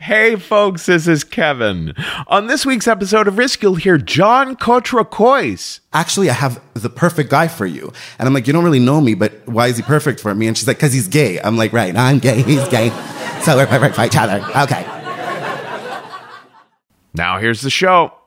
Hey folks, this is Kevin. On this week's episode of Risk, you'll hear John Cotrocois. Actually, I have the perfect guy for you. And I'm like, you don't really know me, but why is he perfect for me? And she's like, because he's gay. I'm like, right, I'm gay, he's gay. So we're perfect for each other. Okay. Now here's the show.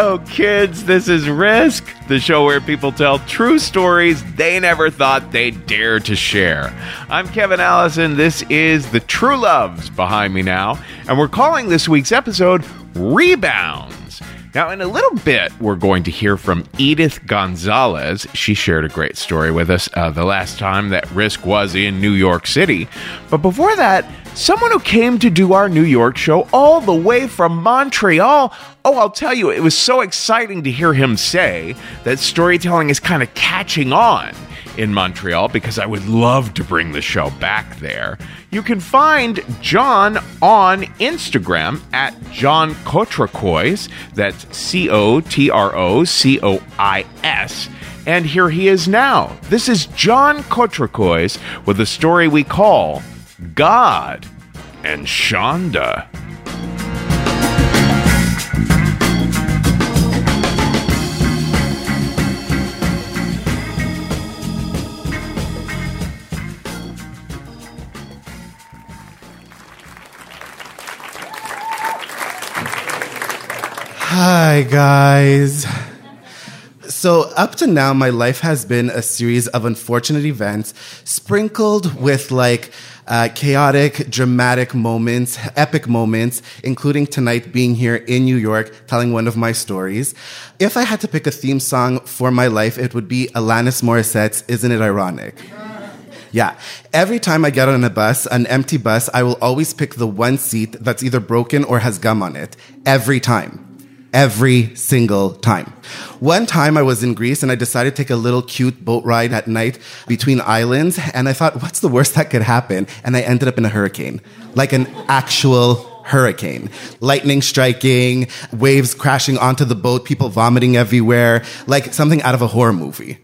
Hello, kids. This is Risk, the show where people tell true stories they never thought they'd dare to share. I'm Kevin Allison. This is The True Loves behind me now, and we're calling this week's episode Rebounds. Now, in a little bit, we're going to hear from Edith Gonzalez. She shared a great story with us uh, the last time that Risk was in New York City. But before that, someone who came to do our New York show all the way from Montreal. Oh, I'll tell you, it was so exciting to hear him say that storytelling is kind of catching on in Montreal because I would love to bring the show back there. You can find John on Instagram at John Cotrocois. That's C O T R O C O I S. And here he is now. This is John Cotrocois with a story we call God and Shonda. Hi, guys. So, up to now, my life has been a series of unfortunate events sprinkled with like uh, chaotic, dramatic moments, epic moments, including tonight being here in New York telling one of my stories. If I had to pick a theme song for my life, it would be Alanis Morissette's Isn't It Ironic? Yeah. Every time I get on a bus, an empty bus, I will always pick the one seat that's either broken or has gum on it. Every time every single time. One time I was in Greece and I decided to take a little cute boat ride at night between islands. And I thought, what's the worst that could happen? And I ended up in a hurricane, like an actual hurricane. Lightning striking, waves crashing onto the boat, people vomiting everywhere, like something out of a horror movie.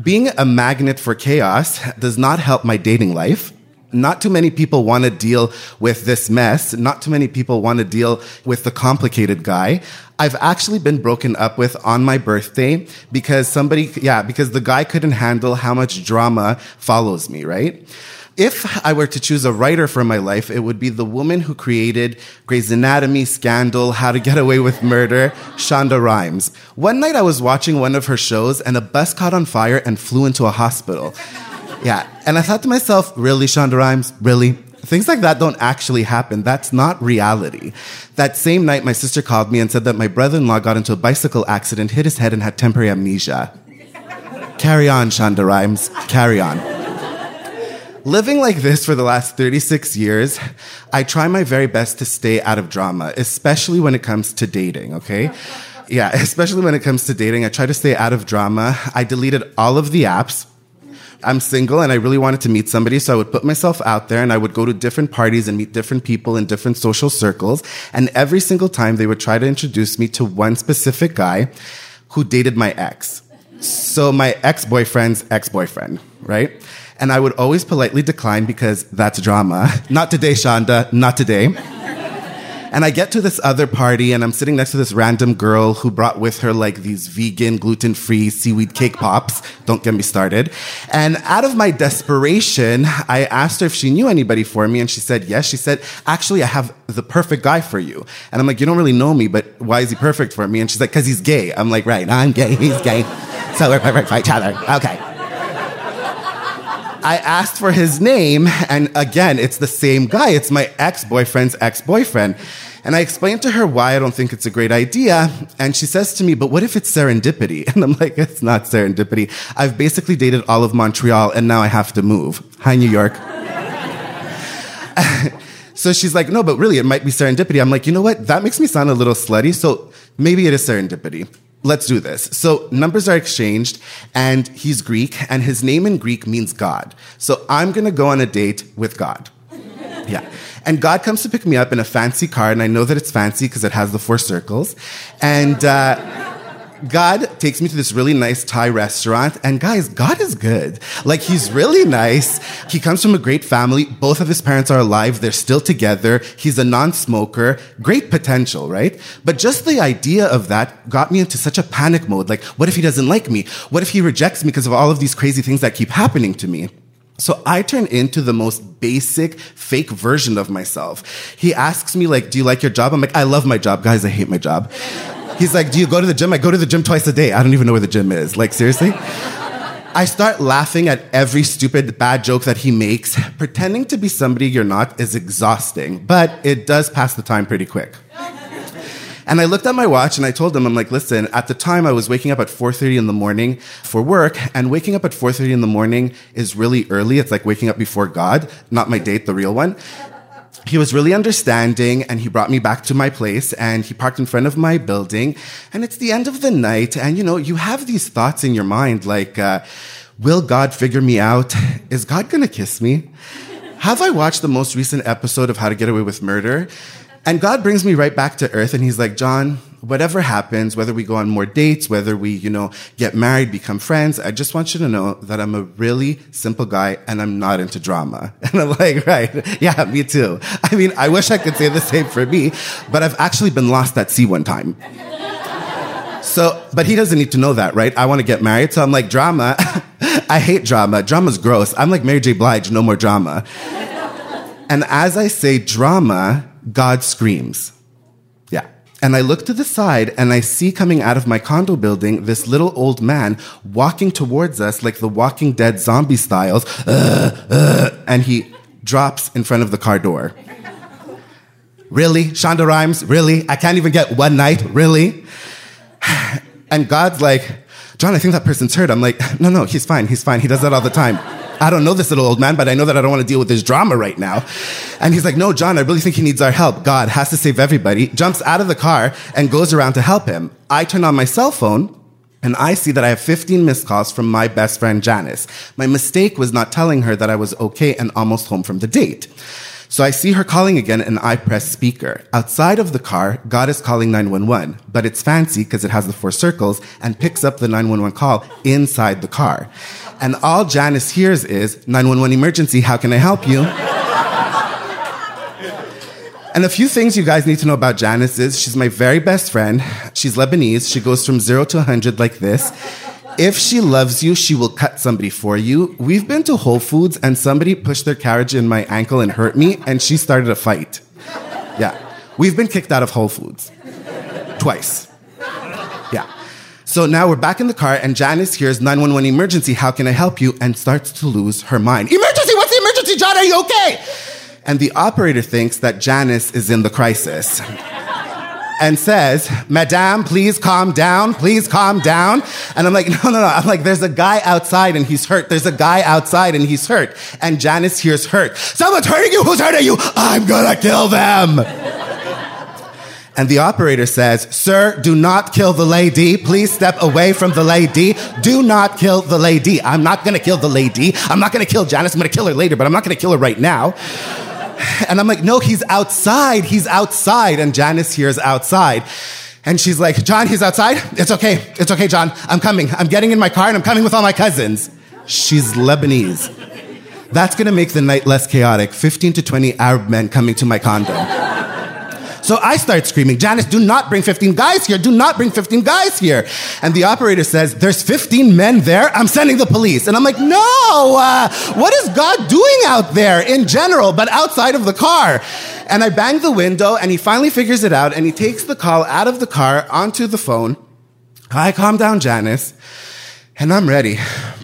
Being a magnet for chaos does not help my dating life not too many people want to deal with this mess. Not too many people want to deal with the complicated guy. I've actually been broken up with on my birthday because somebody, yeah, because the guy couldn't handle how much drama follows me, right? if I were to choose a writer for my life, it would be the woman who created Grey's Anatomy, Scandal, How to Get Away with Murder, Shonda Rhimes. One night I was watching one of her shows and a bus caught on fire and flew into a hospital. Yeah, and I thought to myself, really, Shonda Rhimes? Really? Things like that don't actually happen. That's not reality. That same night, my sister called me and said that my brother in law got into a bicycle accident, hit his head, and had temporary amnesia. Carry on, Shonda Rhimes. Carry on. Living like this for the last 36 years, I try my very best to stay out of drama, especially when it comes to dating, okay? Yeah, especially when it comes to dating. I try to stay out of drama. I deleted all of the apps. I'm single and I really wanted to meet somebody, so I would put myself out there and I would go to different parties and meet different people in different social circles. And every single time they would try to introduce me to one specific guy who dated my ex. So my ex-boyfriend's ex-boyfriend, right? And I would always politely decline because that's drama. Not today, Shonda, not today. And I get to this other party and I'm sitting next to this random girl who brought with her like these vegan, gluten free seaweed cake pops. Don't get me started. And out of my desperation, I asked her if she knew anybody for me and she said yes. She said, actually, I have the perfect guy for you. And I'm like, you don't really know me, but why is he perfect for me? And she's like, cause he's gay. I'm like, right, I'm gay, he's gay. So we're perfect for each other. Okay. I asked for his name, and again, it's the same guy. It's my ex boyfriend's ex boyfriend. And I explained to her why I don't think it's a great idea. And she says to me, but what if it's serendipity? And I'm like, it's not serendipity. I've basically dated all of Montreal, and now I have to move. Hi, New York. so she's like, no, but really, it might be serendipity. I'm like, you know what? That makes me sound a little slutty. So maybe it is serendipity let's do this. So numbers are exchanged and he's Greek and his name in Greek means God. So I'm to go on a date with God. Yeah. And God comes to pick me up in a fancy car and I know that it's fancy because it has the four circles. And, uh, God takes me to this really nice Thai restaurant, and guys, God is good. Like, he's really nice. He comes from a great family. Both of his parents are alive. They're still together. He's a non-smoker. Great potential, right? But just the idea of that got me into such a panic mode. Like, what if he doesn't like me? What if he rejects me because of all of these crazy things that keep happening to me? So I turn into the most basic, fake version of myself. He asks me, like, do you like your job? I'm like, I love my job. Guys, I hate my job. He's like, Do you go to the gym? I go to the gym twice a day. I don't even know where the gym is. Like, seriously? I start laughing at every stupid bad joke that he makes. Pretending to be somebody you're not is exhausting, but it does pass the time pretty quick. And I looked at my watch and I told him, I'm like, listen, at the time I was waking up at 4.30 in the morning for work and waking up at 4.30 in the morning is really early. It's like waking up before God, not my date, the real one he was really understanding and he brought me back to my place and he parked in front of my building. And it's the end of the night and you know you have these thoughts in your mind like uh, will god figure me out? Is god gonna kiss me? Have i watched the most recent episode of how to get away with murder and god brings me right back to earth and he's like john whatever happens, whether we go on more dates, whether we, you know, get married, become friends, I just want you to know that I'm a really simple guy and I'm not into drama. And I'm like, right. Yeah, me too. I mean, I wish I could say the same for me, but I've actually been lost at sea one time. So, but he doesn't need to know that, right? I want to get married. So I'm like, drama. I hate drama. Drama's gross. I'm like Mary J. Blige, no more drama. And as I say drama, God screams. Yeah. And I look to the side and I see coming out of my condo building this little old man walking towards us like the Walking Dead zombie styles, uh, uh, and he drops in front of the car door. Really? Shonda Rhimes? Really? I can't even get one night? Really? And God's like, John, I think that person's hurt. I'm like, no, no, he's fine. He's fine. He does that all the time. I don't know this little old man, but I know that I don't want to deal with this drama right now. And he's like, no, John, I really think he needs our help. God has to save everybody. Jumps out of the car and goes around to help him. I turn on my cell phone and I see that I have 15 missed calls from my best friend Janice. My mistake was not telling her that I was okay and almost home from the date. So I see her calling again and I press speaker. Outside of the car, God is calling 911, but it's fancy because it has the four circles and picks up the 911 call inside the car. And all Janice hears is 911 emergency, how can I help you? And a few things you guys need to know about Janice is she's my very best friend. She's Lebanese. She goes from zero to 100 like this. If she loves you, she will cut somebody for you. We've been to Whole Foods and somebody pushed their carriage in my ankle and hurt me, and she started a fight. Yeah. We've been kicked out of Whole Foods twice. Yeah. So now we're back in the car, and Janice hears 911 emergency. How can I help you? And starts to lose her mind. Emergency! What's the emergency, John? Are you okay? And the operator thinks that Janice is in the crisis and says, Madame, please calm down. Please calm down. And I'm like, no, no, no. I'm like, there's a guy outside and he's hurt. There's a guy outside and he's hurt. And Janice hears hurt. Someone's hurting you. Who's hurting you? I'm gonna kill them. And the operator says, Sir, do not kill the lady. Please step away from the lady. Do not kill the lady. I'm not gonna kill the lady. I'm not gonna kill Janice. I'm gonna kill her later, but I'm not gonna kill her right now. And I'm like, no, he's outside. He's outside. And Janice hears outside. And she's like, John, he's outside. It's okay. It's okay, John. I'm coming. I'm getting in my car and I'm coming with all my cousins. She's Lebanese. That's going to make the night less chaotic. 15 to 20 Arab men coming to my condo. So I start screaming, Janice, do not bring 15 guys here. Do not bring 15 guys here. And the operator says, There's 15 men there. I'm sending the police. And I'm like, No, uh, what is God doing out there in general, but outside of the car? And I bang the window, and he finally figures it out, and he takes the call out of the car onto the phone. Hi, calm down, Janice. And I'm ready.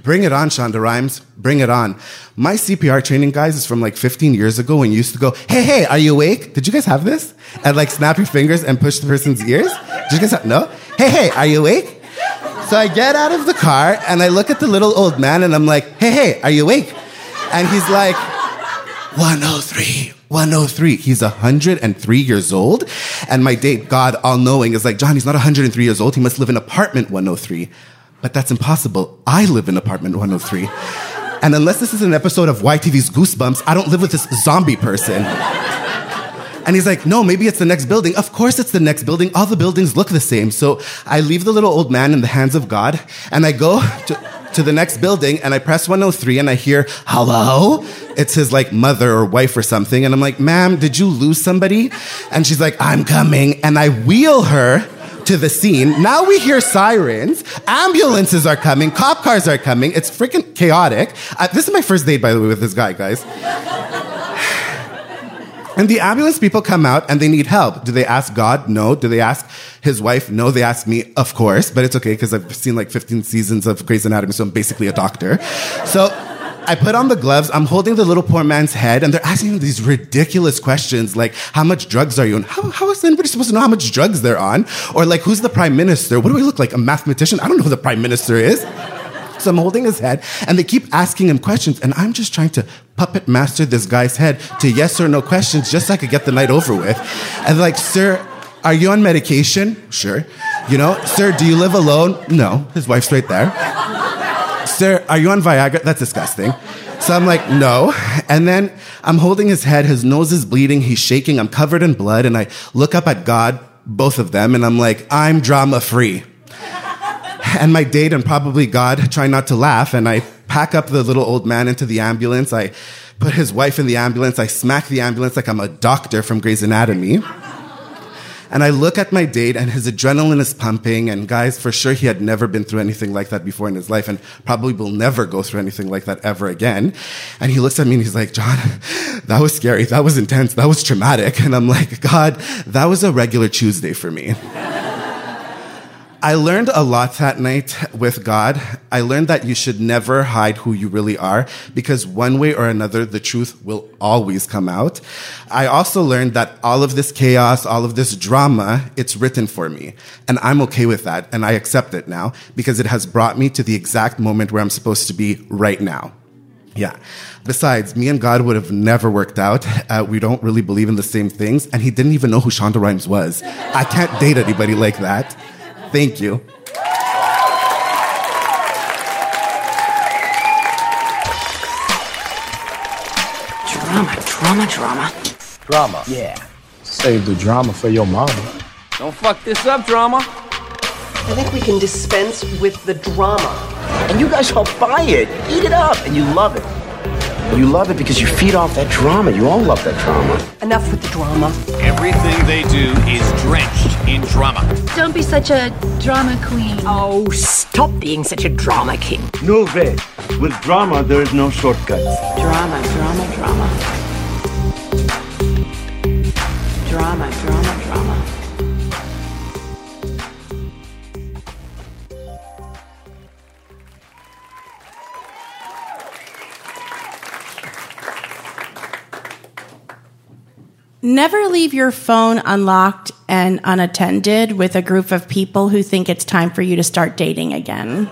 Bring it on, Shonda Rhimes. Bring it on. My CPR training, guys, is from like 15 years ago when you used to go, hey, hey, are you awake? Did you guys have this? And like snap your fingers and push the person's ears? Did you guys have, no? Hey, hey, are you awake? So I get out of the car and I look at the little old man and I'm like, hey, hey, are you awake? And he's like, 103. 103. He's 103 years old. And my date, God all knowing, is like, John, he's not 103 years old. He must live in apartment 103. But that's impossible. I live in apartment 103. And unless this is an episode of YTV's Goosebumps, I don't live with this zombie person. And he's like, no, maybe it's the next building. Of course it's the next building. All the buildings look the same. So I leave the little old man in the hands of God and I go to, to the next building and I press 103 and I hear, hello? It's his like mother or wife or something. And I'm like, ma'am, did you lose somebody? And she's like, I'm coming. And I wheel her to the scene. Now we hear sirens. Ambulances are coming. Cop cars are coming. It's freaking chaotic. Uh, this is my first date, by the way, with this guy, guys. And the ambulance people come out and they need help. Do they ask God? No. Do they ask his wife? No. They ask me, of course, but it's okay because I've seen like 15 seasons of Grey's Anatomy, so I'm basically a doctor. So I put on the gloves. I'm holding the little poor man's head, and they're asking him these ridiculous questions like, "How much drugs are you on? How, how is anybody supposed to know how much drugs they're on? Or like, who's the prime minister? What do I look like? A mathematician? I don't know who the prime minister is." So I'm holding his head, and they keep asking him questions, and I'm just trying to puppet master this guy's head to yes or no questions, just so I could get the night over with. And like, sir, are you on medication? Sure. You know, sir, do you live alone? No. His wife's right there. Sir, are you on Viagra? That's disgusting. So I'm like, no. And then I'm holding his head. His nose is bleeding. He's shaking. I'm covered in blood. And I look up at God, both of them, and I'm like, I'm drama free. And my date and probably God try not to laugh. And I pack up the little old man into the ambulance. I put his wife in the ambulance. I smack the ambulance like I'm a doctor from Grey's Anatomy. And I look at my date and his adrenaline is pumping. And guys, for sure, he had never been through anything like that before in his life and probably will never go through anything like that ever again. And he looks at me and he's like, John, that was scary. That was intense. That was traumatic. And I'm like, God, that was a regular Tuesday for me. I learned a lot that night with God. I learned that you should never hide who you really are because one way or another, the truth will always come out. I also learned that all of this chaos, all of this drama, it's written for me. And I'm okay with that. And I accept it now because it has brought me to the exact moment where I'm supposed to be right now. Yeah. Besides, me and God would have never worked out. Uh, we don't really believe in the same things. And he didn't even know who Shonda Rhimes was. I can't date anybody like that. Thank you. Drama, drama, drama. Drama. Yeah. Save the drama for your mama. Don't fuck this up, drama. I think we can dispense with the drama. And you guys all buy it, eat it up, and you love it. You love it because you feed off that drama. You all love that drama. Enough with the drama. Everything they do is drenched in drama. Don't be such a drama queen. Oh, stop being such a drama king. No way. With drama, there is no shortcuts. Drama, drama, drama. Drama, drama, drama. Never leave your phone unlocked and unattended with a group of people who think it's time for you to start dating again.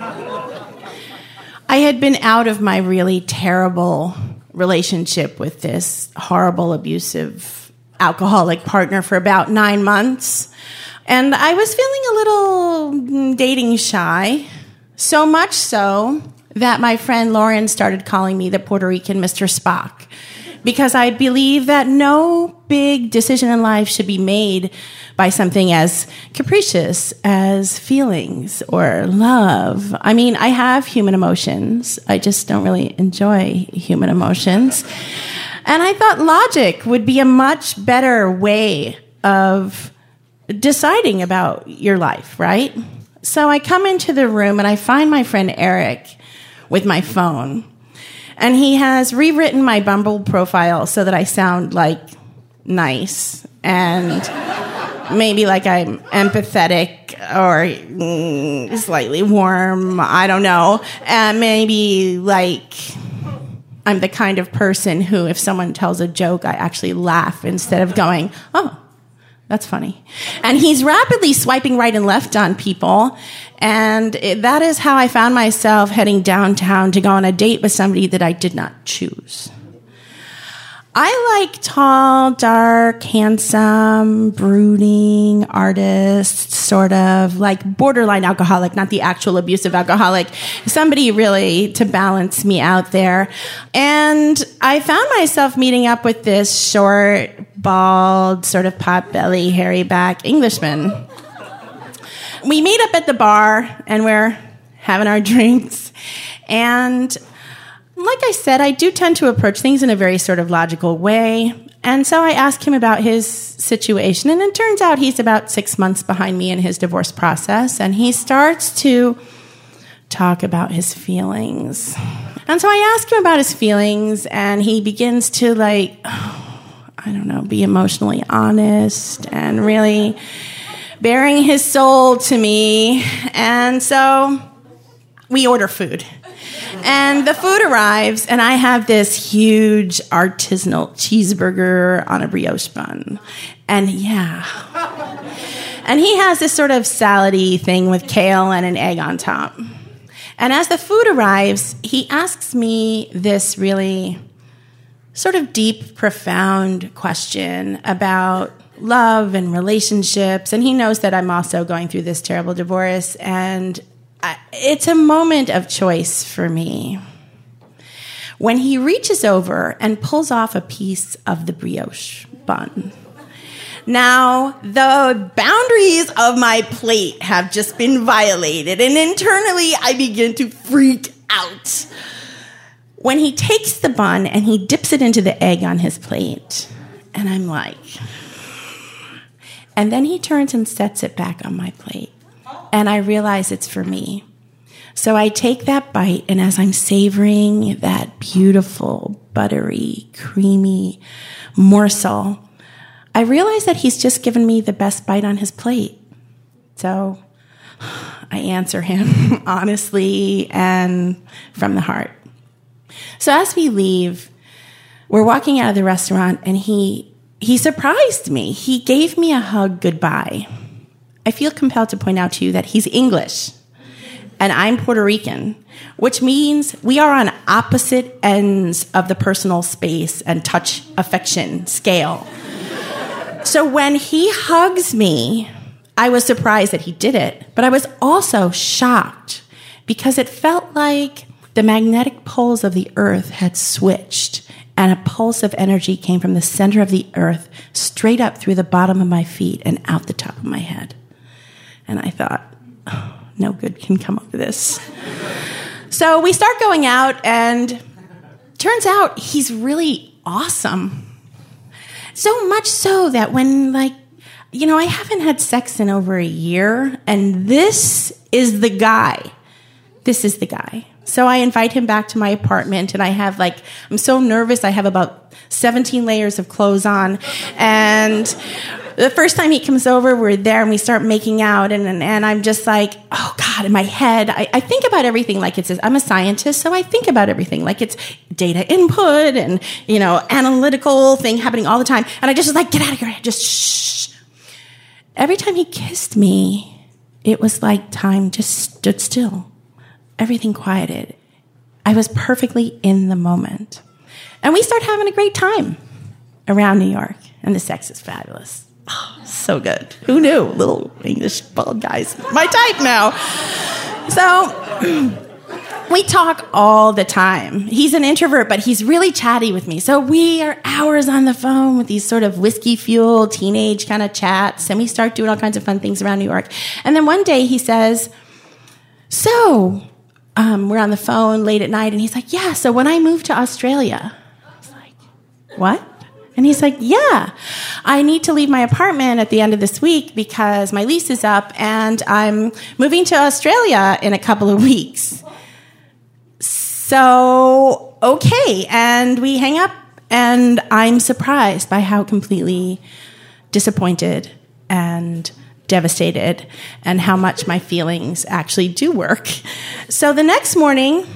I had been out of my really terrible relationship with this horrible, abusive, alcoholic partner for about nine months. And I was feeling a little mm, dating shy. So much so that my friend Lauren started calling me the Puerto Rican Mr. Spock because I believe that no big decision in life should be made by something as capricious as feelings or love. I mean, I have human emotions. I just don't really enjoy human emotions. And I thought logic would be a much better way of deciding about your life, right? So I come into the room and I find my friend Eric with my phone. And he has rewritten my Bumble profile so that I sound like nice and maybe like I'm empathetic or mm, slightly warm. I don't know. And maybe like I'm the kind of person who, if someone tells a joke, I actually laugh instead of going, oh, that's funny. And he's rapidly swiping right and left on people. And it, that is how I found myself heading downtown to go on a date with somebody that I did not choose. I like tall, dark, handsome, brooding artists, sort of like borderline alcoholic, not the actual abusive alcoholic. Somebody really to balance me out there. And I found myself meeting up with this short, bald, sort of pot belly, hairy back Englishman. We meet up at the bar and we're having our drinks. And like I said, I do tend to approach things in a very sort of logical way. And so I ask him about his situation, and it turns out he's about six months behind me in his divorce process, and he starts to talk about his feelings. And so I ask him about his feelings, and he begins to, like, I don't know, be emotionally honest and really bearing his soul to me. And so we order food. And the food arrives, and I have this huge artisanal cheeseburger on a brioche bun. And yeah. And he has this sort of salady thing with kale and an egg on top. And as the food arrives, he asks me this really sort of deep, profound question about love and relationships. And he knows that I'm also going through this terrible divorce. And it's a moment of choice for me. When he reaches over and pulls off a piece of the brioche bun. Now, the boundaries of my plate have just been violated, and internally I begin to freak out. When he takes the bun and he dips it into the egg on his plate, and I'm like, and then he turns and sets it back on my plate and I realize it's for me. So I take that bite, and as I'm savoring that beautiful, buttery, creamy morsel, I realize that he's just given me the best bite on his plate. So I answer him honestly and from the heart. So as we leave, we're walking out of the restaurant, and he he surprised me. He gave me a hug goodbye. I feel compelled to point out to you that he's English and I'm Puerto Rican, which means we are on opposite ends of the personal space and touch affection scale. so when he hugs me, I was surprised that he did it, but I was also shocked because it felt like the magnetic poles of the earth had switched and a pulse of energy came from the center of the earth straight up through the bottom of my feet and out the top of my head. And I thought, oh, no good can come of this. So we start going out, and turns out he's really awesome. So much so that when, like, you know, I haven't had sex in over a year, and this is the guy. This is the guy. So I invite him back to my apartment, and I have like, I'm so nervous. I have about 17 layers of clothes on. And the first time he comes over, we're there and we start making out, and, and, and I'm just like, oh God, in my head, I, I think about everything like it's, I'm a scientist, so I think about everything like it's data input and, you know, analytical thing happening all the time. And I just was like, get out of here, just shh. Every time he kissed me, it was like time just stood still. Everything quieted. I was perfectly in the moment. And we start having a great time around New York, and the sex is fabulous. Oh, so good. Who knew? Little English bald guys. My type now. So we talk all the time. He's an introvert, but he's really chatty with me. So we are hours on the phone with these sort of whiskey fueled teenage kind of chats, and we start doing all kinds of fun things around New York. And then one day he says, So, um, we're on the phone late at night, and he's like, Yeah, so when I moved to Australia, I was like, What? And he's like, Yeah, I need to leave my apartment at the end of this week because my lease is up and I'm moving to Australia in a couple of weeks. So, okay. And we hang up, and I'm surprised by how completely disappointed and devastated and how much my feelings actually do work. So the next morning,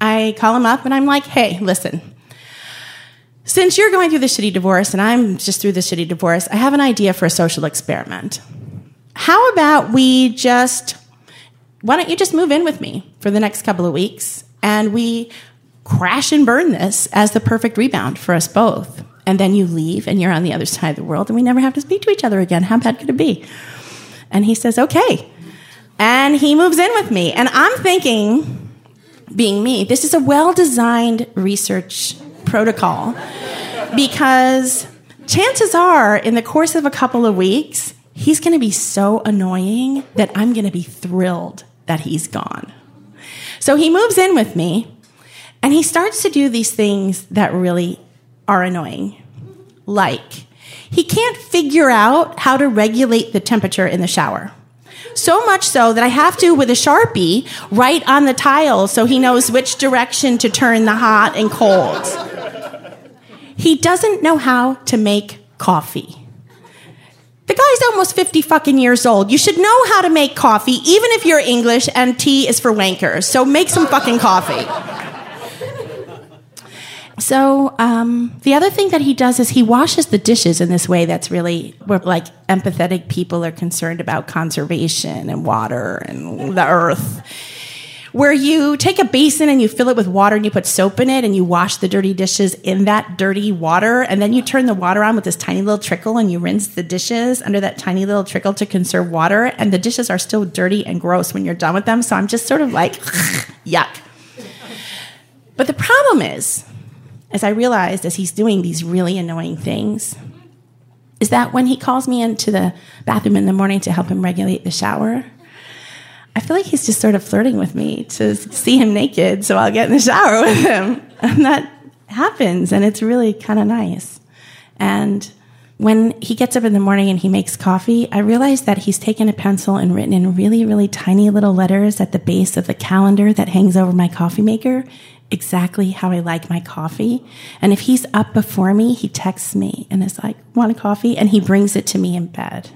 I call him up and I'm like, hey, listen, since you're going through the shitty divorce and I'm just through the shitty divorce, I have an idea for a social experiment. How about we just, why don't you just move in with me for the next couple of weeks and we crash and burn this as the perfect rebound for us both? And then you leave and you're on the other side of the world and we never have to speak to each other again. How bad could it be? And he says, okay. And he moves in with me. And I'm thinking, being me, this is a well designed research protocol because chances are, in the course of a couple of weeks, he's going to be so annoying that I'm going to be thrilled that he's gone. So he moves in with me and he starts to do these things that really are annoying. Like, he can't figure out how to regulate the temperature in the shower. So much so that I have to, with a Sharpie, write on the tile so he knows which direction to turn the hot and cold. He doesn't know how to make coffee. The guy's almost 50 fucking years old. You should know how to make coffee, even if you're English and tea is for wankers. So make some fucking coffee. So um, the other thing that he does is he washes the dishes in this way that's really where like empathetic people are concerned about conservation and water and the earth. Where you take a basin and you fill it with water and you put soap in it and you wash the dirty dishes in that dirty water and then you turn the water on with this tiny little trickle and you rinse the dishes under that tiny little trickle to conserve water and the dishes are still dirty and gross when you're done with them. So I'm just sort of like, yuck. But the problem is, as I realized as he's doing these really annoying things, is that when he calls me into the bathroom in the morning to help him regulate the shower, I feel like he's just sort of flirting with me to see him naked so I'll get in the shower with him. And that happens, and it's really kind of nice. And when he gets up in the morning and he makes coffee, I realize that he's taken a pencil and written in really, really tiny little letters at the base of the calendar that hangs over my coffee maker exactly how I like my coffee. And if he's up before me, he texts me and is like, want a coffee? And he brings it to me in bed.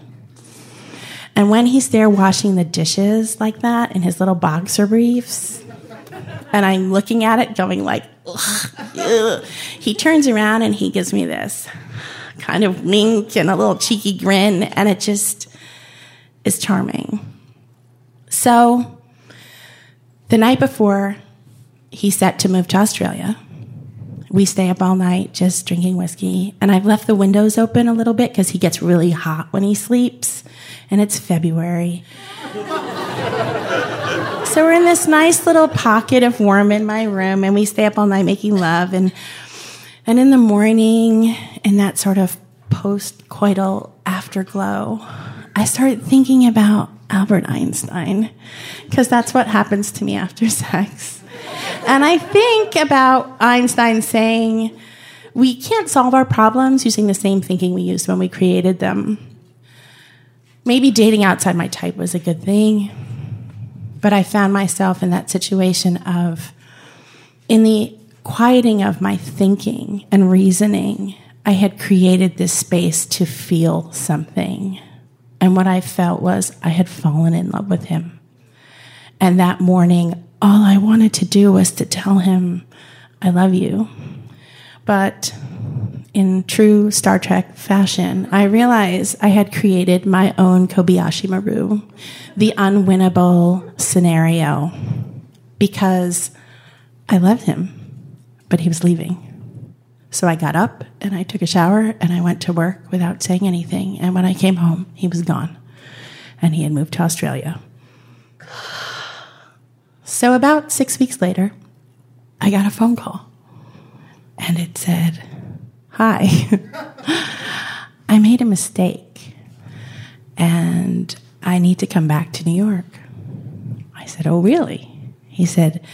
And when he's there washing the dishes like that in his little boxer briefs, and I'm looking at it going like, ugh, he turns around and he gives me this kind of wink and a little cheeky grin, and it just is charming. So the night before, he's set to move to Australia. We stay up all night just drinking whiskey. And I've left the windows open a little bit because he gets really hot when he sleeps. And it's February. so we're in this nice little pocket of warm in my room and we stay up all night making love. And, and in the morning, in that sort of post coital afterglow, I start thinking about Albert Einstein because that's what happens to me after sex. And I think about Einstein saying, we can't solve our problems using the same thinking we used when we created them. Maybe dating outside my type was a good thing, but I found myself in that situation of, in the quieting of my thinking and reasoning, I had created this space to feel something. And what I felt was I had fallen in love with him. And that morning, all I wanted to do was to tell him, I love you. But in true Star Trek fashion, I realized I had created my own Kobayashi Maru, the unwinnable scenario, because I loved him, but he was leaving. So I got up and I took a shower and I went to work without saying anything. And when I came home, he was gone and he had moved to Australia. So about six weeks later, I got a phone call and it said, Hi, I made a mistake and I need to come back to New York. I said, Oh, really? He said,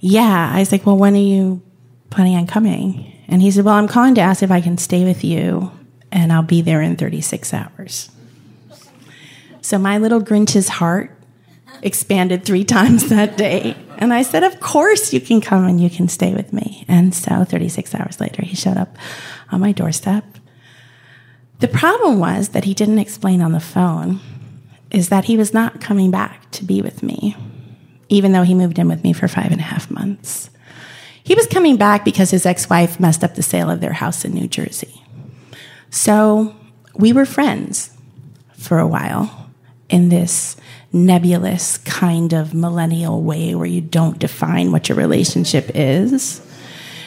Yeah. I was like, Well, when are you planning on coming? And he said, Well, I'm calling to ask if I can stay with you and I'll be there in 36 hours. So my little Grinch's heart expanded three times that day. And I said, Of course you can come and you can stay with me. And so 36 hours later, he showed up on my doorstep. The problem was that he didn't explain on the phone is that he was not coming back to be with me, even though he moved in with me for five and a half months. He was coming back because his ex wife messed up the sale of their house in New Jersey. So we were friends for a while in this nebulous kind of millennial way where you don't define what your relationship is.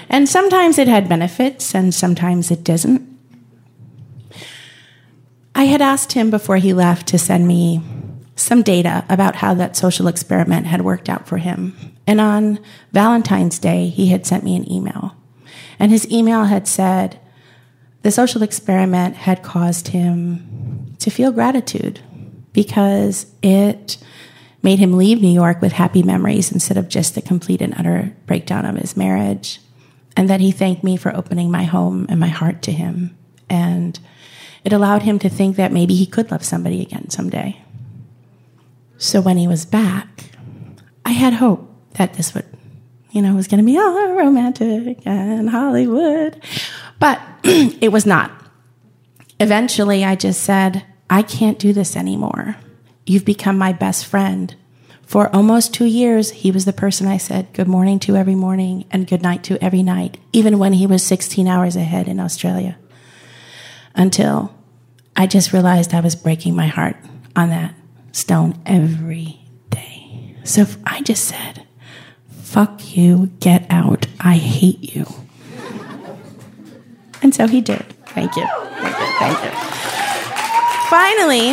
And sometimes it had benefits and sometimes it doesn't. I had asked him before he left to send me some data about how that social experiment had worked out for him. And on Valentine's Day, he had sent me an email. And his email had said the social experiment had caused him to feel gratitude because it made him leave New York with happy memories instead of just the complete and utter breakdown of his marriage. And that he thanked me for opening my home and my heart to him. And it allowed him to think that maybe he could love somebody again someday. So when he was back, I had hope that this would, you know, was going to be all romantic and Hollywood. But it was not. Eventually, I just said, I can't do this anymore. You've become my best friend. For almost two years, he was the person I said good morning to every morning and good night to every night, even when he was 16 hours ahead in Australia. Until I just realized I was breaking my heart on that stone every day. So I just said, fuck you, get out, I hate you. and so he did. Thank you. Thank you. Thank you. Finally,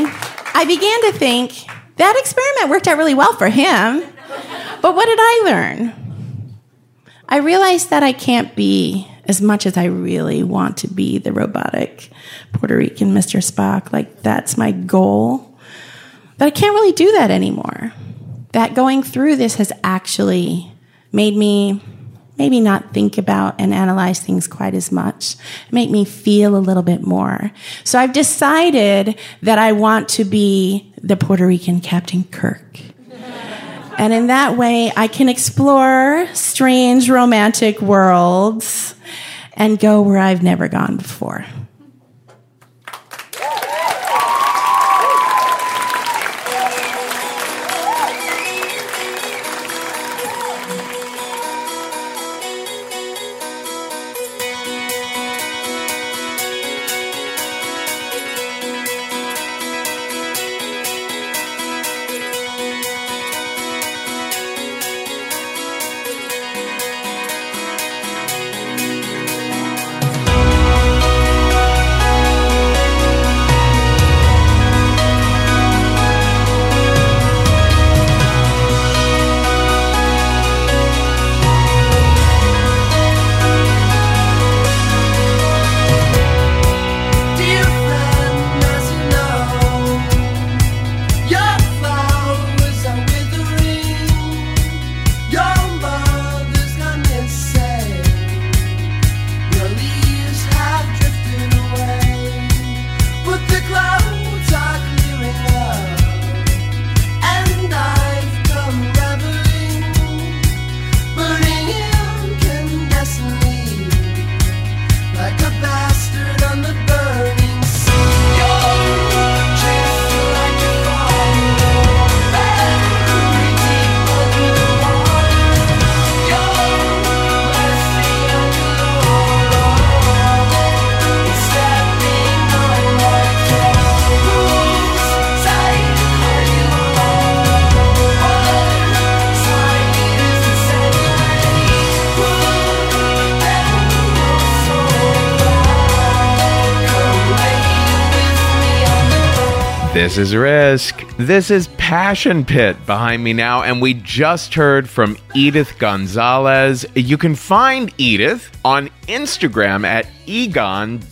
I began to think that experiment worked out really well for him. But what did I learn? I realized that I can't be as much as I really want to be the robotic Puerto Rican Mr. Spock. Like, that's my goal. But I can't really do that anymore. That going through this has actually made me maybe not think about and analyze things quite as much, make me feel a little bit more. So I've decided that I want to be the Puerto Rican Captain Kirk. And in that way, I can explore strange romantic worlds and go where I've never gone before. This is Risk. This is Passion Pit behind me now, and we just heard from Edith Gonzalez. You can find Edith on Instagram at egon.the.great.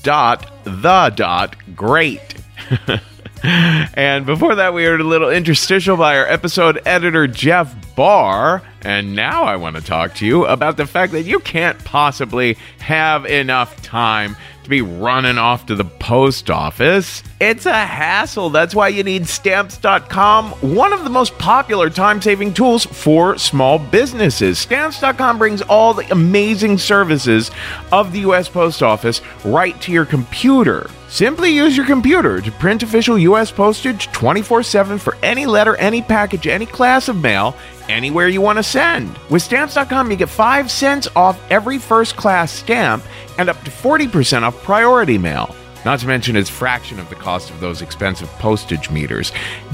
and before that, we heard a little interstitial by our episode editor, Jeff Barr. And now I want to talk to you about the fact that you can't possibly have enough time to be running off to the post office. It's a hassle. That's why you need stamps.com, one of the most popular time saving tools for small businesses. Stamps.com brings all the amazing services of the U.S. Post Office right to your computer. Simply use your computer to print official U.S. postage 24 7 for any letter, any package, any class of mail, anywhere you want to send. With Stamps.com, you get 5 cents off every first class stamp and up to 40% off priority mail. Not to mention it's fraction of the cost of those expensive postage meters.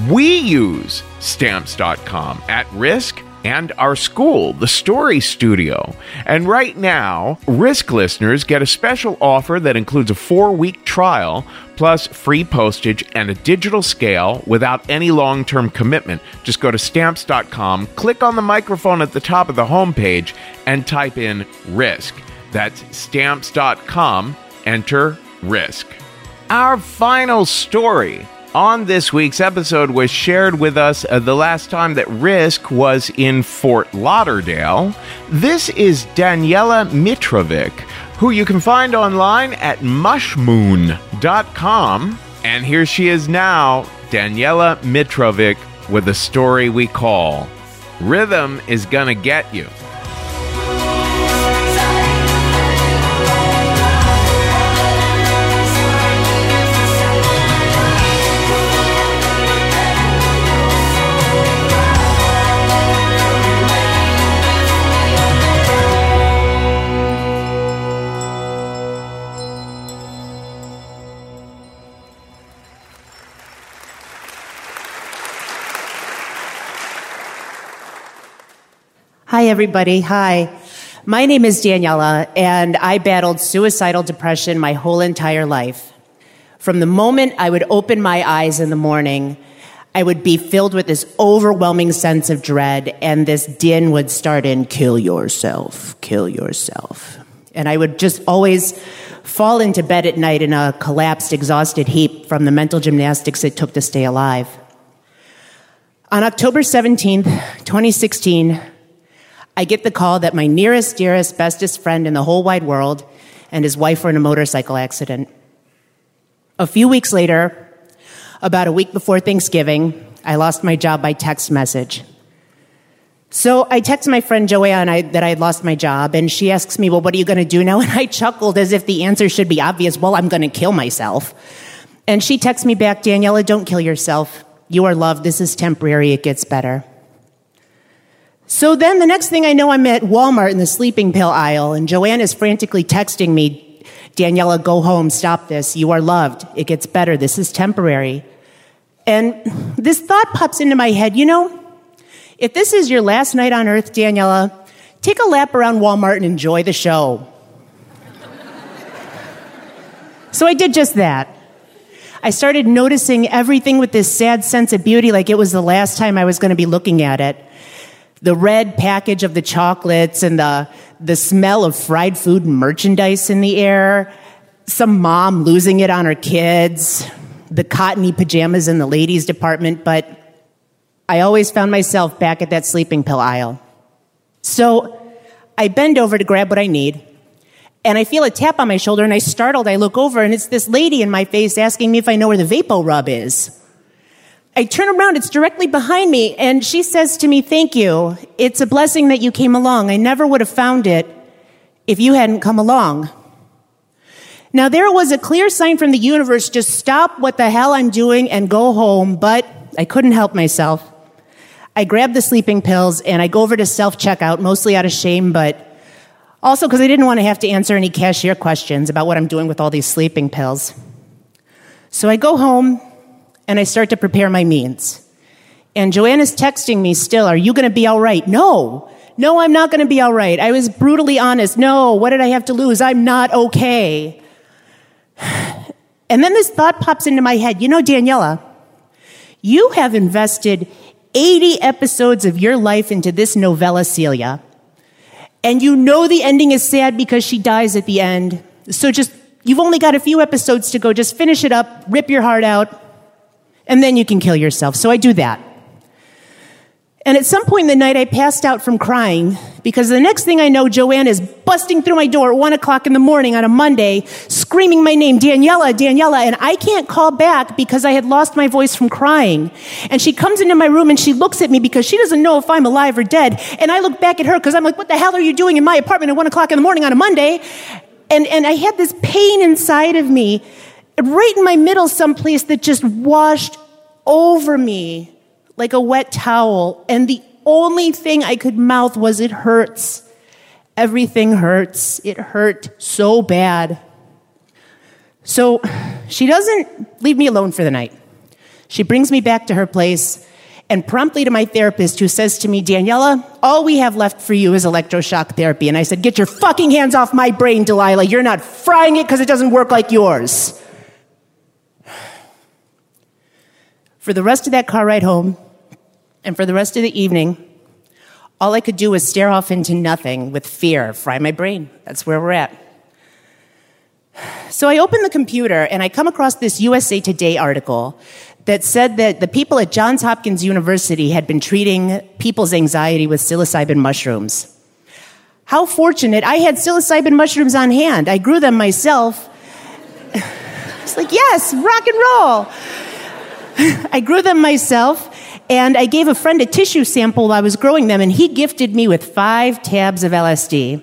We use stamps.com at risk and our school, the Story Studio. And right now, Risk listeners get a special offer that includes a four week trial, plus free postage and a digital scale without any long term commitment. Just go to stamps.com, click on the microphone at the top of the homepage, and type in Risk. That's stamps.com, enter Risk. Our final story on this week's episode was shared with us uh, the last time that Risk was in Fort Lauderdale. This is Daniela Mitrovic, who you can find online at mushmoon.com. And here she is now, Daniela Mitrovic, with a story we call Rhythm is Gonna Get You. Hi, everybody. Hi. My name is Daniela, and I battled suicidal depression my whole entire life. From the moment I would open my eyes in the morning, I would be filled with this overwhelming sense of dread, and this din would start in kill yourself, kill yourself. And I would just always fall into bed at night in a collapsed, exhausted heap from the mental gymnastics it took to stay alive. On October 17th, 2016, I get the call that my nearest, dearest, bestest friend in the whole wide world and his wife were in a motorcycle accident. A few weeks later, about a week before Thanksgiving, I lost my job by text message. So I text my friend Joanne I, that I had lost my job, and she asks me, Well, what are you going to do now? And I chuckled as if the answer should be obvious. Well, I'm going to kill myself. And she texts me back, Daniela, don't kill yourself. You are loved. This is temporary. It gets better. So then the next thing I know, I'm at Walmart in the sleeping pill aisle, and Joanne is frantically texting me, Daniela, go home, stop this. You are loved. It gets better. This is temporary. And this thought pops into my head, you know, if this is your last night on earth, Daniela, take a lap around Walmart and enjoy the show. so I did just that. I started noticing everything with this sad sense of beauty like it was the last time I was going to be looking at it. The red package of the chocolates and the, the smell of fried food and merchandise in the air. Some mom losing it on her kids. The cottony pajamas in the ladies' department. But I always found myself back at that sleeping pill aisle. So I bend over to grab what I need. And I feel a tap on my shoulder and I startled. I look over and it's this lady in my face asking me if I know where the Vapo Rub is. I turn around, it's directly behind me, and she says to me, Thank you. It's a blessing that you came along. I never would have found it if you hadn't come along. Now, there was a clear sign from the universe just stop what the hell I'm doing and go home, but I couldn't help myself. I grab the sleeping pills and I go over to self checkout, mostly out of shame, but also because I didn't want to have to answer any cashier questions about what I'm doing with all these sleeping pills. So I go home and I start to prepare my means. And Joanna's texting me still, Are you going to be all right? No. No, I'm not going to be all right. I was brutally honest. No, what did I have to lose? I'm not okay. And then this thought pops into my head. You know, Daniela, You have invested 80 episodes of your life into this novella, Celia. And you know the ending is sad because she dies at the end. So just, you've only got a few episodes to go. Just finish it up, rip your heart out, and then you can kill yourself. So I do that. And at some point in the night, I passed out from crying because the next thing I know, Joanne is busting through my door at one o'clock in the morning on a Monday, screaming my name, Daniela, Daniela, and I can't call back because I had lost my voice from crying. And she comes into my room and she looks at me because she doesn't know if I'm alive or dead. And I look back at her because I'm like, what the hell are you doing in my apartment at one o'clock in the morning on a Monday? And, and I had this pain inside of me, right in my middle someplace that just washed over me like a wet towel. And the only thing I could mouth was, it hurts. Everything hurts. It hurt so bad. So she doesn't leave me alone for the night. She brings me back to her place and promptly to my therapist who says to me, Daniela, all we have left for you is electroshock therapy. And I said, Get your fucking hands off my brain, Delilah. You're not frying it because it doesn't work like yours. For the rest of that car ride home, and for the rest of the evening, all I could do was stare off into nothing with fear, fry my brain. That's where we're at. So I open the computer and I come across this USA Today article that said that the people at Johns Hopkins University had been treating people's anxiety with psilocybin mushrooms. How fortunate. I had psilocybin mushrooms on hand. I grew them myself. It's like, yes, rock and roll. I grew them myself. And I gave a friend a tissue sample while I was growing them, and he gifted me with five tabs of LSD.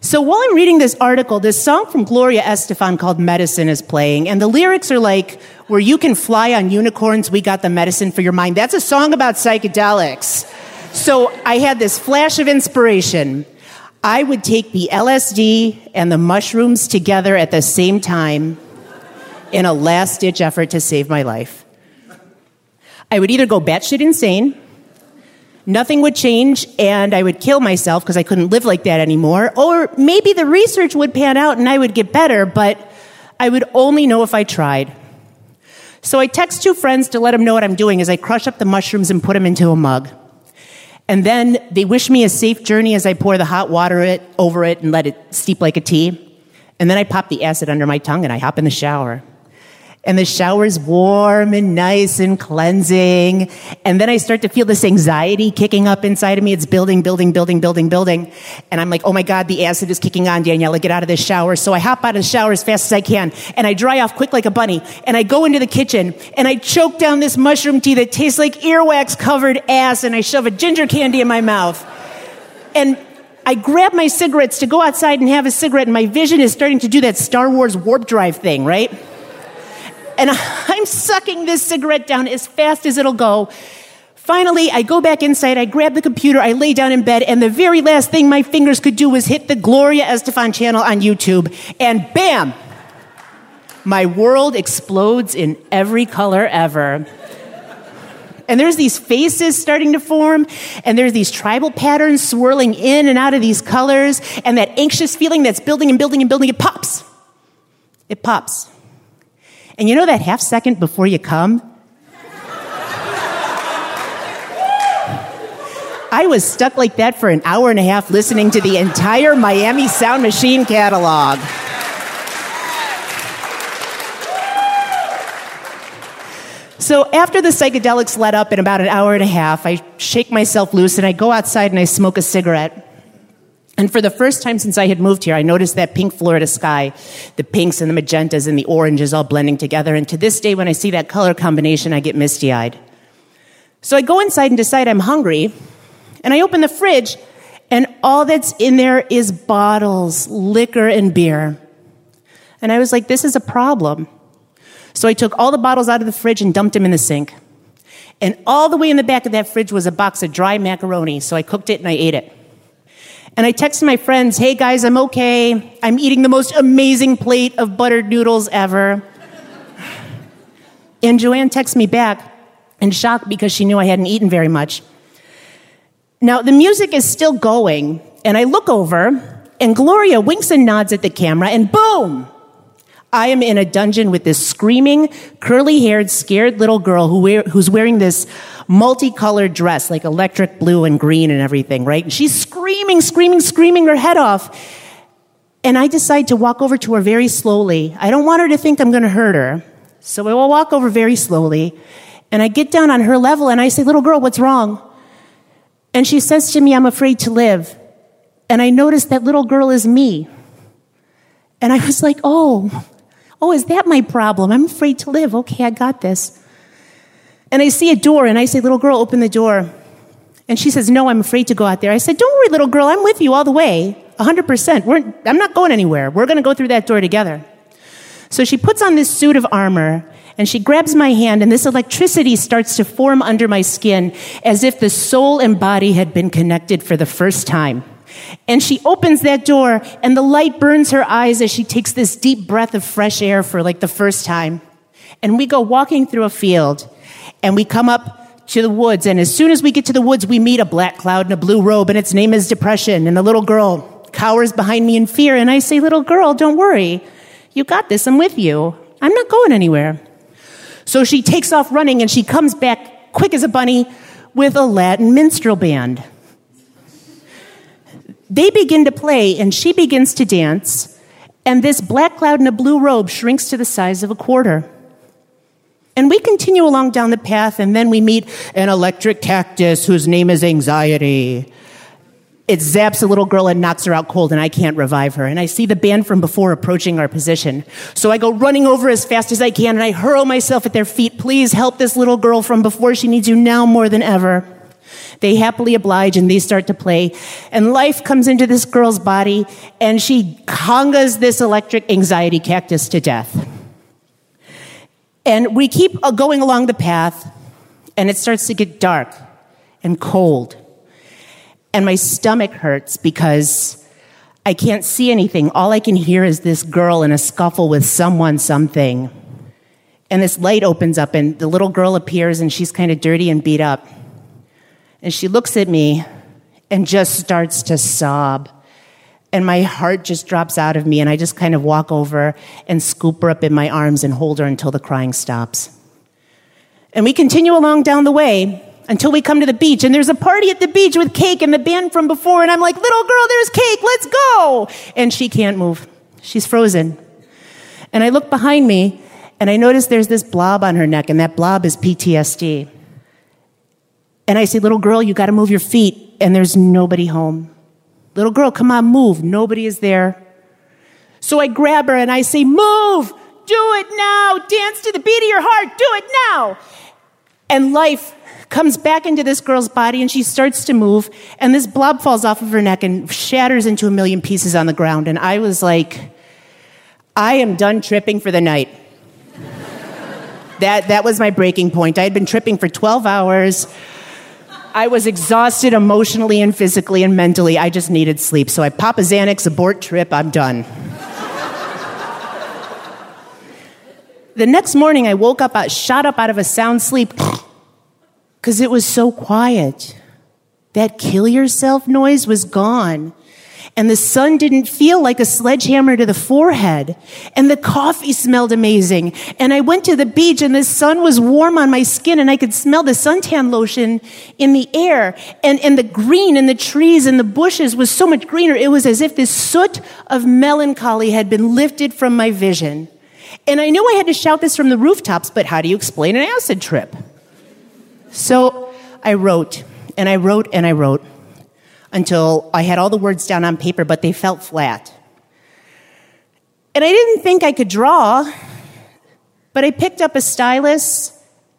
So while I'm reading this article, this song from Gloria Estefan called Medicine is playing, and the lyrics are like, Where you can fly on unicorns, we got the medicine for your mind. That's a song about psychedelics. So I had this flash of inspiration. I would take the LSD and the mushrooms together at the same time in a last ditch effort to save my life. I would either go batshit insane, nothing would change, and I would kill myself because I couldn't live like that anymore, or maybe the research would pan out and I would get better, but I would only know if I tried. So I text two friends to let them know what I'm doing as I crush up the mushrooms and put them into a mug. And then they wish me a safe journey as I pour the hot water it, over it and let it steep like a tea. And then I pop the acid under my tongue and I hop in the shower and the shower's warm and nice and cleansing. And then I start to feel this anxiety kicking up inside of me. It's building, building, building, building, building. And I'm like, oh my God, the acid is kicking on, Daniela, get out of this shower. So I hop out of the shower as fast as I can and I dry off quick like a bunny. And I go into the kitchen and I choke down this mushroom tea that tastes like earwax covered ass and I shove a ginger candy in my mouth. And I grab my cigarettes to go outside and have a cigarette, and my vision is starting to do that Star Wars warp drive thing, right? And I'm sucking this cigarette down as fast as it'll go. Finally, I go back inside, I grab the computer, I lay down in bed, and the very last thing my fingers could do was hit the Gloria Estefan channel on YouTube, and bam! My world explodes in every color ever. And there's these faces starting to form, and there's these tribal patterns swirling in and out of these colors, and that anxious feeling that's building and building and building, it pops. It pops. And you know that half second before you come? I was stuck like that for an hour and a half listening to the entire Miami Sound Machine catalog. So after the psychedelics let up in about an hour and a half, I shake myself loose and I go outside and I smoke a cigarette. And for the first time since I had moved here, I noticed that pink Florida sky, the pinks and the magentas and the oranges all blending together. And to this day, when I see that color combination, I get misty eyed. So I go inside and decide I'm hungry. And I open the fridge, and all that's in there is bottles, liquor, and beer. And I was like, this is a problem. So I took all the bottles out of the fridge and dumped them in the sink. And all the way in the back of that fridge was a box of dry macaroni. So I cooked it and I ate it. And I texted my friends, hey guys, I'm okay. I'm eating the most amazing plate of buttered noodles ever. and Joanne texts me back in shock because she knew I hadn't eaten very much. Now, the music is still going, and I look over, and Gloria winks and nods at the camera, and boom! I am in a dungeon with this screaming, curly haired, scared little girl who wear, who's wearing this multicolored dress, like electric blue and green and everything, right? And she's screaming, screaming, screaming her head off. And I decide to walk over to her very slowly. I don't want her to think I'm going to hurt her. So I will walk over very slowly. And I get down on her level and I say, Little girl, what's wrong? And she says to me, I'm afraid to live. And I notice that little girl is me. And I was like, Oh, oh, is that my problem? I'm afraid to live. Okay, I got this. And I see a door and I say, Little girl, open the door. And she says, No, I'm afraid to go out there. I said, Don't worry, little girl, I'm with you all the way. 100%. We're, I'm not going anywhere. We're going to go through that door together. So she puts on this suit of armor and she grabs my hand and this electricity starts to form under my skin as if the soul and body had been connected for the first time. And she opens that door and the light burns her eyes as she takes this deep breath of fresh air for like the first time. And we go walking through a field and we come up to the woods. And as soon as we get to the woods, we meet a black cloud in a blue robe and its name is depression. And the little girl cowers behind me in fear. And I say, little girl, don't worry. You got this. I'm with you. I'm not going anywhere. So she takes off running and she comes back quick as a bunny with a Latin minstrel band. They begin to play and she begins to dance. And this black cloud in a blue robe shrinks to the size of a quarter. And we continue along down the path, and then we meet an electric cactus whose name is Anxiety it zaps a little girl and knocks her out cold, and I can't revive her. And I see the band from before approaching our position. So I go running over as fast as I can, and I hurl myself at their feet. Please help this little girl from before. She needs you now more than ever. They happily oblige and they start to play. And life comes into this girl's body, and she congas this electric anxiety cactus to death. And we keep uh, going along the path, and it starts to get dark and cold and my stomach hurts because I can't see anything. All I can hear is this girl in a scuffle with someone, something. And this light opens up, and the little girl appears, and she's kind of dirty and beat up. And she looks at me and just starts to sob. And my heart just drops out of me, and I just kind of walk over and scoop her up in my arms and hold her until the crying stops. And we continue along down the way, until we come to the beach and there's a party at the beach with cake and the band from before and I'm like, little girl, there's cake, let's go. And she can't move. She's frozen. And I look behind me and I notice there's this blob on her neck and that blob is PTSD. And I say, little girl, you gotta move your feet and there's nobody home. Little girl, come on, move. Nobody is there. So I grab her and I say, move, do it now, dance to the beat of your heart, do it now. And life comes back into this girl's body and she starts to move and this blob falls off of her neck and shatters into a million pieces on the ground and i was like i am done tripping for the night that, that was my breaking point i had been tripping for 12 hours i was exhausted emotionally and physically and mentally i just needed sleep so i pop a xanax abort trip i'm done the next morning i woke up I shot up out of a sound sleep because it was so quiet. That kill yourself noise was gone. And the sun didn't feel like a sledgehammer to the forehead. And the coffee smelled amazing. And I went to the beach and the sun was warm on my skin and I could smell the suntan lotion in the air. And, and the green in the trees and the bushes was so much greener. It was as if this soot of melancholy had been lifted from my vision. And I knew I had to shout this from the rooftops, but how do you explain an acid trip? So I wrote and I wrote and I wrote until I had all the words down on paper, but they felt flat. And I didn't think I could draw, but I picked up a stylus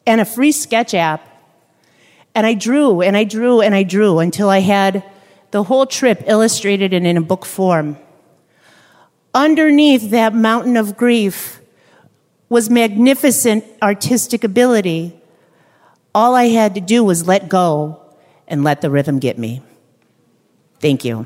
and a free sketch app, and I drew and I drew and I drew until I had the whole trip illustrated and in a book form. Underneath that mountain of grief was magnificent artistic ability all I had to do was let go and let the rhythm get me. Thank you.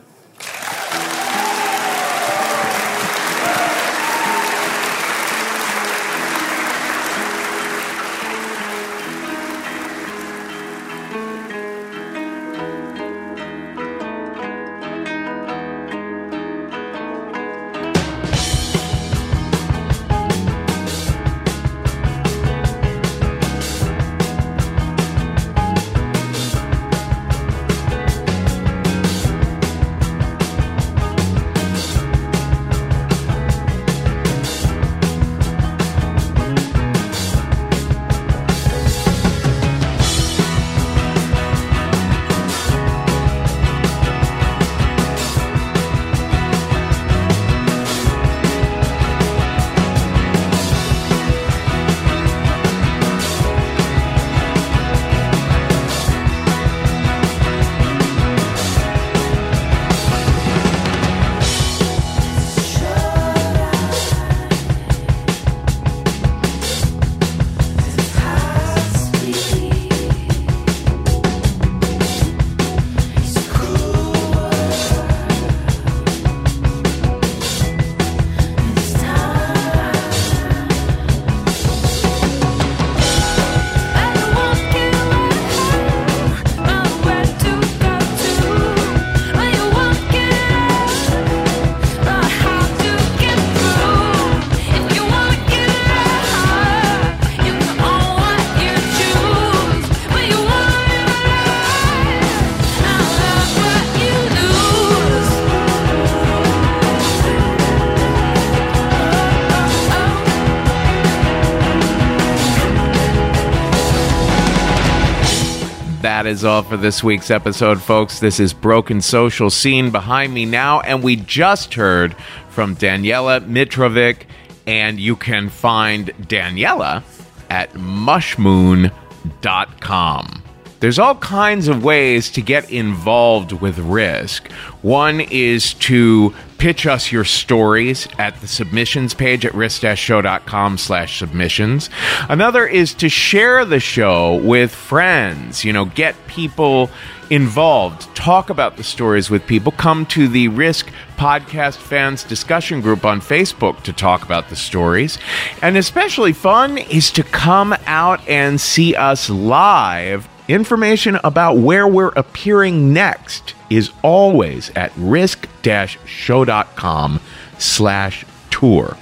That is all for this week's episode, folks. This is Broken Social Scene behind me now, and we just heard from Daniela Mitrovic, and you can find Daniela at mushmoon.com. There's all kinds of ways to get involved with Risk. One is to pitch us your stories at the submissions page at risk-show.com slash submissions. Another is to share the show with friends, you know, get people involved, talk about the stories with people, come to the Risk Podcast Fans discussion group on Facebook to talk about the stories. And especially fun is to come out and see us live Information about where we're appearing next is always at risk-show.com slash tour.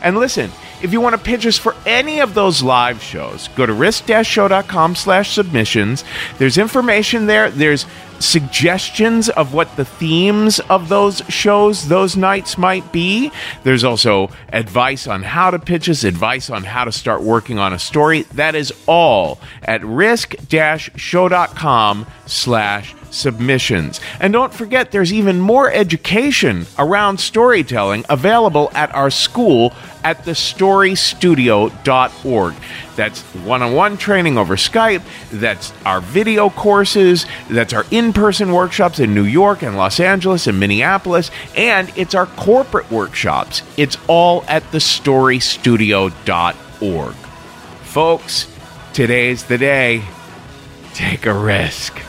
And listen, if you want to pitch us for any of those live shows, go to risk-show.com slash submissions. There's information there. There's suggestions of what the themes of those shows, those nights might be. There's also advice on how to pitch us, advice on how to start working on a story. That is all at risk-show.com slash submissions. And don't forget, there's even more education around storytelling available at our school at thestorystudio.org. That's one on one training over Skype, that's our video courses, that's our in person workshops in New York and Los Angeles and Minneapolis, and it's our corporate workshops. It's all at thestorystudio.org. Folks, today's the day. Take a risk.